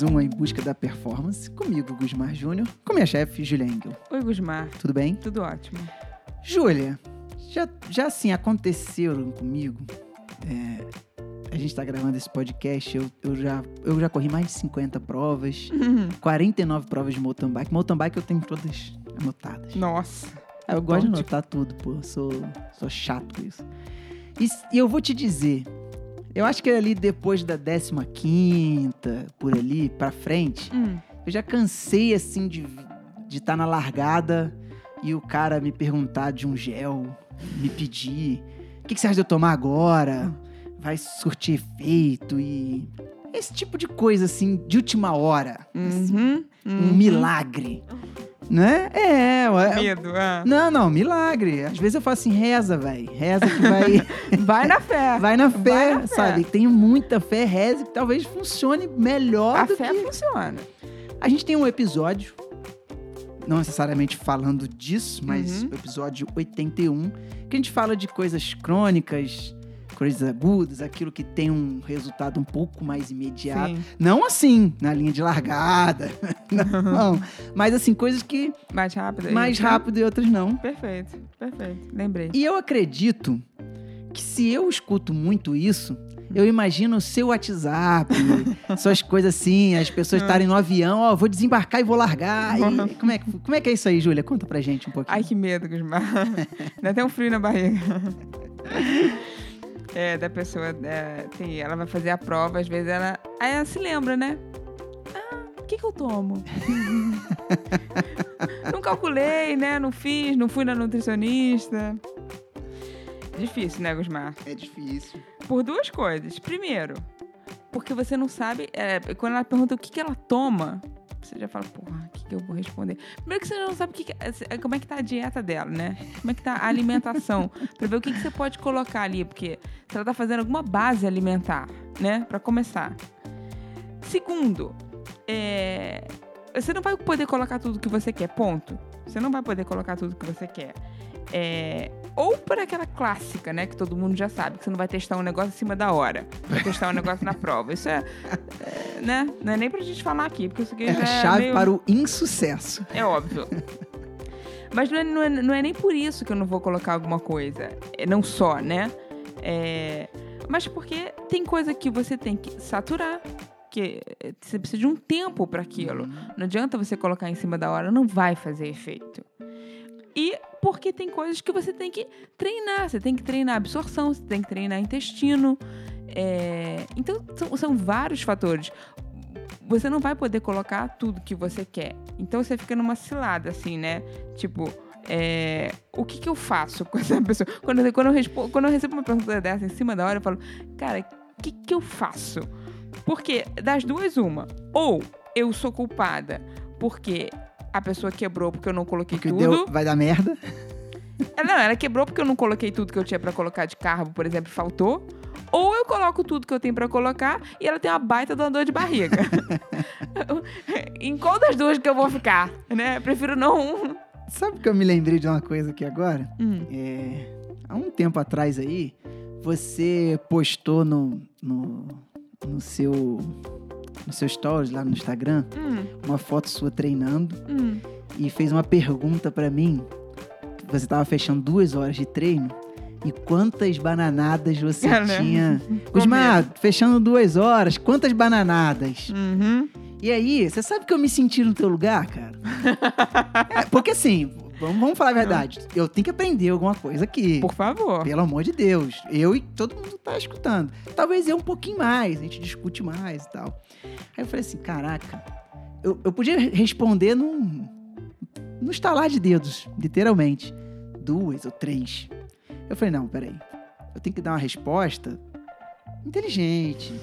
mais um Em Busca da Performance, comigo, Gusmar Júnior, com minha chefe, Julia Engel. Oi, Gusmar. Tudo bem? Tudo ótimo. Júlia, já, já assim, aconteceram comigo, é, a gente tá gravando esse podcast, eu, eu, já, eu já corri mais de 50 provas, 49 provas de mountain bike. Mountain bike eu tenho todas anotadas. Nossa. Ah, Eu gosto de anotar tudo, pô. Eu sou, sou chato com isso. E, e eu vou te dizer, eu acho que ali depois da 15 por ali, pra frente, Hum. eu já cansei, assim, de estar na largada e o cara me perguntar de um gel, me pedir, o que, que você acha de eu tomar agora? Vai surtir efeito e... Esse tipo de coisa, assim, de última hora. assim, Uhum. um uhum. Né? É, ué. Medo, ah. Não, não, milagre. Às vezes eu falo assim, reza, velho. Reza que vai, Vai na fé. vai na fé, Vai na fé. sabe? Tenho muita fé, reza que talvez funcione melhor A do fé que... funciona. A gente tem um episódio, não necessariamente falando disso, mas Uhum. o episódio 81, que a gente fala de coisas crônicas, coisas agudas, aquilo que tem um resultado um pouco mais imediato. Sim. Não assim, na linha de largada, não. Mas assim, coisas que Mais rápido. mais isso. rápido e outras não. Perfeito, perfeito. Lembrei. E eu acredito que se eu escuto muito isso, eu imagino o seu WhatsApp, suas coisas assim, as pessoas estarem no avião, ó, vou desembarcar e vou largar. e- como, é, que- como é que é isso aí, Júlia? Conta pra gente um pouquinho. Ai, que medo, Gusmar. Dá até um frio na barriga. É, da pessoa, é, tem, ela vai fazer a prova, às vezes ela. Aí ela se lembra, né? Ah, o que, que eu tomo? não calculei, né? Não fiz, não fui na nutricionista. Difícil, né, Gusmar? É difícil. Por duas coisas. Primeiro, porque você não sabe. é, quando ela pergunta o que, que ela toma, você já fala, porra, o que, que eu vou responder? Primeiro que você não sabe que que- é, como é que tá a dieta dela, né? Como é que tá a alimentação. pra ver o que, que você pode colocar ali. Porque se ela tá fazendo alguma base alimentar, né? Pra começar. Segundo, é, você não vai poder colocar tudo que você quer, ponto. Você não vai poder colocar tudo que você quer. É, ou por aquela clássica, né? Que todo mundo já sabe, que você não vai testar um negócio em cima da hora. Vai testar um negócio na prova. Isso é, é, né? Não é nem pra gente falar aqui, porque isso aqui É já a chave meio... para o insucesso. É óbvio. Mas não é, não, é, não é nem por isso que eu não vou colocar alguma coisa. É, não só, né? É, mas porque tem coisa que você tem que saturar. Que é, você precisa de um tempo para aquilo. Não adianta você colocar em cima da hora, não vai fazer efeito. E porque tem coisas que você tem que treinar. Você tem que treinar absorção, você tem que treinar intestino. É, Então, são, são vários fatores. Você não vai poder colocar tudo que você quer. Então, você fica numa cilada, assim, né? Tipo, é, o que, que eu faço com essa pessoa? Quando, eu- quando, eu respo- quando eu recebo uma pergunta dessa em cima da hora, eu falo, cara, o que, que eu faço? Porque das duas, uma. Ou eu sou culpada porque a pessoa quebrou porque eu não coloquei Porque tudo. deu, vai dar merda. Ela, não, ela quebrou porque eu não coloquei tudo que eu tinha pra colocar de carbo, por exemplo, faltou. Ou eu coloco tudo que eu tenho pra colocar e ela tem uma baita uma dor de barriga. em qual das duas que eu vou ficar, né? Prefiro não... Sabe que eu me lembrei de uma coisa aqui agora? Hum. É, há um tempo atrás aí, você postou no, no, no seu no seu stories lá no Instagram Hum, uma foto sua treinando hum. e fez uma pergunta pra mim. Você tava fechando duas horas de treino e quantas bananadas você É, né? tinha? Osmar, fechando duas horas, quantas bananadas? Uhum. E aí, você sabe que eu me senti no teu lugar, cara? É, porque assim, vamos, vamos falar a verdade. Eu tenho que aprender alguma coisa aqui. Por favor. Pelo amor de Deus. Eu e todo mundo tá escutando. Talvez eu um pouquinho mais, a gente discute mais e tal. Aí eu falei assim, caraca, eu, eu podia responder num, num estalar de dedos, literalmente. Duas ou três. Eu falei, não, peraí. Eu tenho que dar uma resposta inteligente,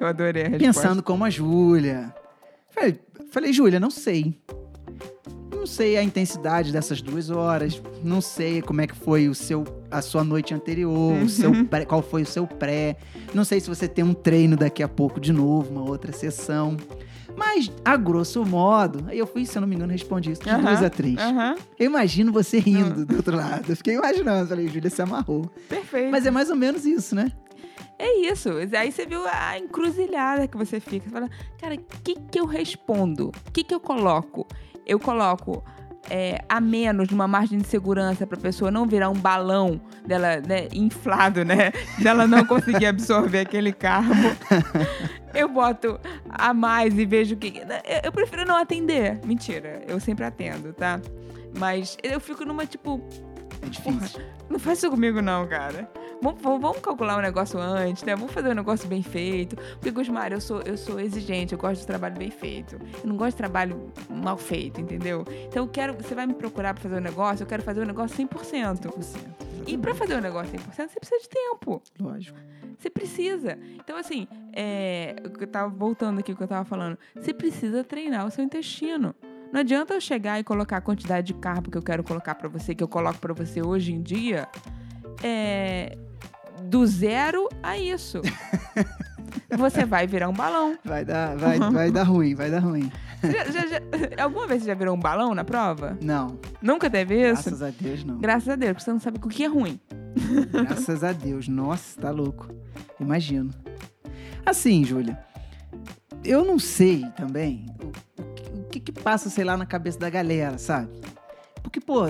Eu adorei a resposta. pensando como a Júlia. Falei, falei Júlia, não sei. Não sei a intensidade dessas duas horas. Não sei como é que foi o seu, a sua noite anterior, o seu pré- qual foi o seu pré. Não sei se você tem um treino daqui a pouco de novo, uma outra sessão. Mas, a grosso modo, aí eu fui, se eu não me engano, respondi isso de Aham, duas a três. Eu imagino você rindo do outro lado. Eu fiquei imaginando, falei, Júlia se amarrou. perfeito. Mas é mais ou menos isso, né? É isso. Aí você viu a encruzilhada que você fica. Você fala, cara, o que, que eu respondo? O que, que eu coloco? Eu coloco é, a menos numa margem de segurança para a pessoa não virar um balão dela né, inflado, né? Dela não conseguir absorver aquele carbo. Eu boto a mais e vejo que. Eu prefiro não atender. Mentira, eu sempre atendo, tá? Mas eu fico numa tipo. É difícil. Porra, não faz isso comigo, não, cara. Vamos, vamos calcular o um negócio antes, né? Vamos fazer um negócio bem feito. Porque, Gusmar, eu sou, eu sou exigente, eu gosto de trabalho bem feito. Eu não gosto de trabalho mal feito, entendeu? Então, eu quero. Você vai me procurar pra fazer um negócio, eu quero fazer um negócio 100%. 100%. E pra fazer um negócio 100%, você precisa de tempo. Lógico. Você precisa. Então, assim, é, eu tava voltando aqui o que eu tava falando. Você precisa treinar o seu intestino. Não adianta eu chegar e colocar a quantidade de carbo que eu quero colocar para você, que eu coloco para você hoje em dia, é, do zero a isso. você vai virar um balão. Vai dar, vai, vai dar ruim, vai dar ruim. Já, já, já, alguma vez você já virou um balão na prova? Não. Nunca teve isso? Graças a Deus, não. Graças a Deus, porque você não sabe o que é ruim. Graças a Deus. Nossa, tá louco. Imagino. Assim, Júlia, eu não sei também o, o que que passa, sei lá, na cabeça da galera, sabe? Porque, pô,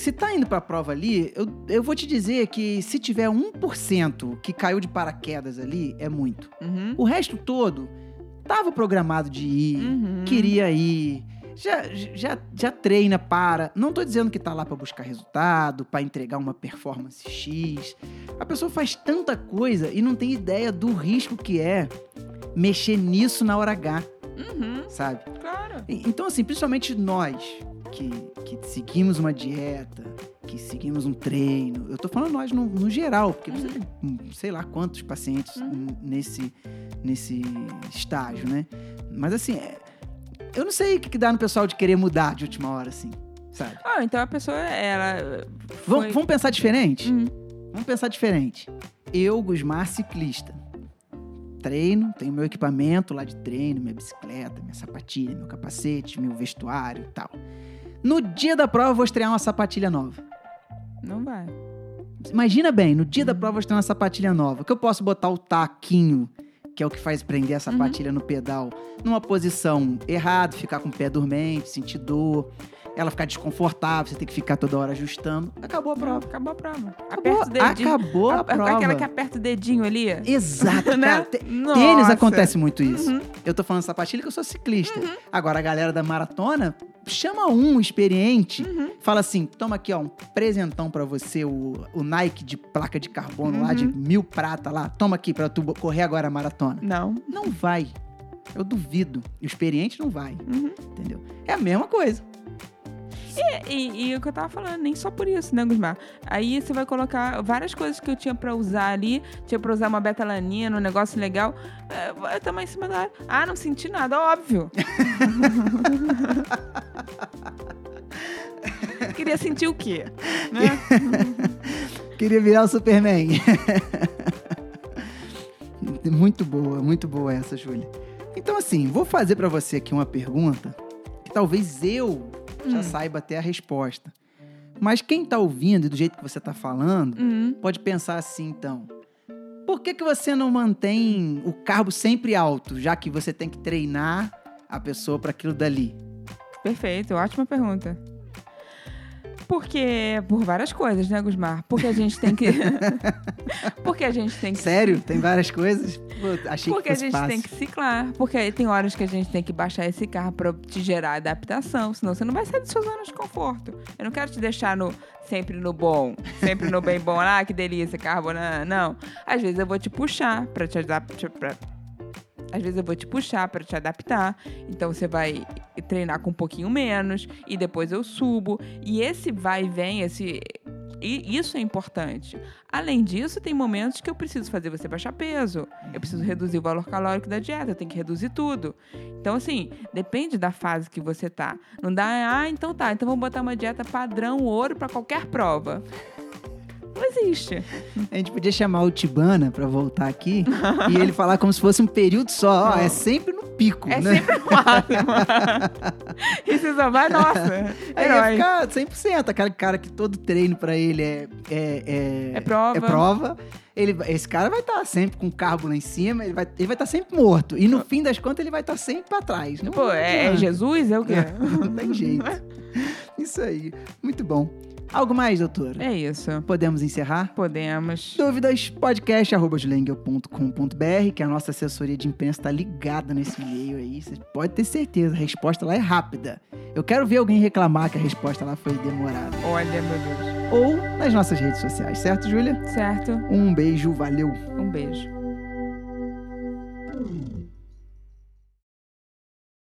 se tá indo pra prova ali, eu, eu vou te dizer que se tiver 1% que caiu de paraquedas ali, é muito. Uhum. O resto todo tava programado de ir, Uhum. queria ir, já, já, já treina para. Não tô dizendo que tá lá para buscar resultado, para entregar uma performance X. A pessoa faz tanta coisa e não tem ideia do risco que é mexer nisso na hora H, Uhum. sabe? Claro. Então, assim, principalmente nós que, que seguimos uma dieta, que seguimos um treino, eu tô falando nós no, no geral, porque você tem hum, sei lá quantos pacientes Uhum. nesse, nesse estágio, né? Mas assim, é- eu não sei o que, que dá no pessoal de querer mudar de última hora, assim, sabe? Ah, então a pessoa, ela. Vamos, foi- vamos pensar diferente? Uhum. Vamos pensar diferente. Eu, Gusmar, ciclista. Treino, tenho meu equipamento lá de treino, minha bicicleta, minha sapatilha, meu capacete, meu vestuário e tal. No dia da prova, eu vou estrear uma sapatilha nova. Não vai. Imagina bem, no dia da prova, eu vou estrear uma sapatilha nova. Que eu posso botar o taquinho, que é o que faz prender a sapatilha no pedal, numa posição errada, ficar com o pé dormente, sentir dor, ela ficar desconfortável, você tem que ficar toda hora ajustando. Acabou a prova. Acabou a prova. Acabou, Aperta o dedinho. acabou a, A- prova. Aquela que aperta o dedinho ali. Exato, né? cara. Te- Nossa. Tênis acontece muito isso. Uhum. Eu tô falando sapatilha que eu sou ciclista. Agora, a galera da maratona, chama um experiente, Uhum. fala assim: toma aqui, ó, um presentão pra você, o, o Nike de placa de carbono lá, de Uhum. mil prata lá. Toma aqui pra tu correr agora a maratona. Não. Não vai. Eu duvido. O experiente não vai, Uhum. entendeu? É a mesma coisa. E, e o que eu tava falando, nem só por isso, né, Gusmar? Aí você vai colocar várias coisas que eu tinha pra usar ali. Tinha pra usar uma betalanina, um negócio legal. É, vai tomar em cima da. Ah, não senti nada, óbvio. Queria sentir o quê? Né? Queria virar o Superman. muito boa, muito boa essa, Júlia. Então, assim, vou fazer pra você aqui uma pergunta que talvez eu já Hum. saiba até a resposta. Mas quem tá ouvindo e do jeito que você tá falando, Hum. pode pensar assim, então. Por que, que você não mantém o carbo sempre alto, já que você tem que treinar a pessoa para aquilo dali? Perfeito, ótima pergunta. Porque, por várias coisas, né, Gusmar? Porque a gente tem que. Porque a gente tem que. Sério? Tem várias coisas? Pô, achei Porque que a gente fácil. tem que ciclar. Porque tem horas que a gente tem que baixar esse carro pra te gerar adaptação. Senão você não vai sair da sua zona de conforto. Eu não quero te deixar no, sempre no bom, sempre no bem bom. Ah, que delícia, carbo. Não. Às vezes eu vou te puxar pra te adaptar. Às vezes eu vou te puxar pra te adaptar. Então você vai treinar com um pouquinho menos e depois eu subo. E esse vai e vem, esse e isso é importante. Além disso, tem momentos que eu preciso fazer você baixar peso. Eu preciso reduzir o valor calórico da dieta, eu tenho que reduzir tudo. Então, assim, depende da fase que você tá. Não dá, ah, então tá, então vamos botar uma dieta padrão ouro pra qualquer prova. Não existe. A gente podia chamar o Tibana pra voltar aqui e ele falar como se fosse um período só. Ó, é sempre no pico, É né? sempre no máximo. só vai, nossa, Aí ia herói. ficar 100%. Aquele cara que todo treino pra ele é... É, é, É prova. É prova. Ele, esse cara vai estar sempre com o carbo lá em cima, ele vai ele vai estar sempre morto. E no fim das contas, ele vai estar sempre pra trás. Não, Pô, é, é adianta. Jesus? É o quê? Não tem jeito. Isso aí. Muito bom. Algo mais, doutora? É isso. Podemos encerrar? Podemos. Dúvidas, podcast.com.br, que a nossa assessoria de imprensa está ligada nesse e-mail aí. Você pode ter certeza, a resposta lá é rápida. Eu quero ver alguém reclamar que a resposta lá foi demorada. Olha, meu Deus. Ou nas nossas redes sociais, certo, Júlia? Certo? Um beijo, valeu! Um beijo.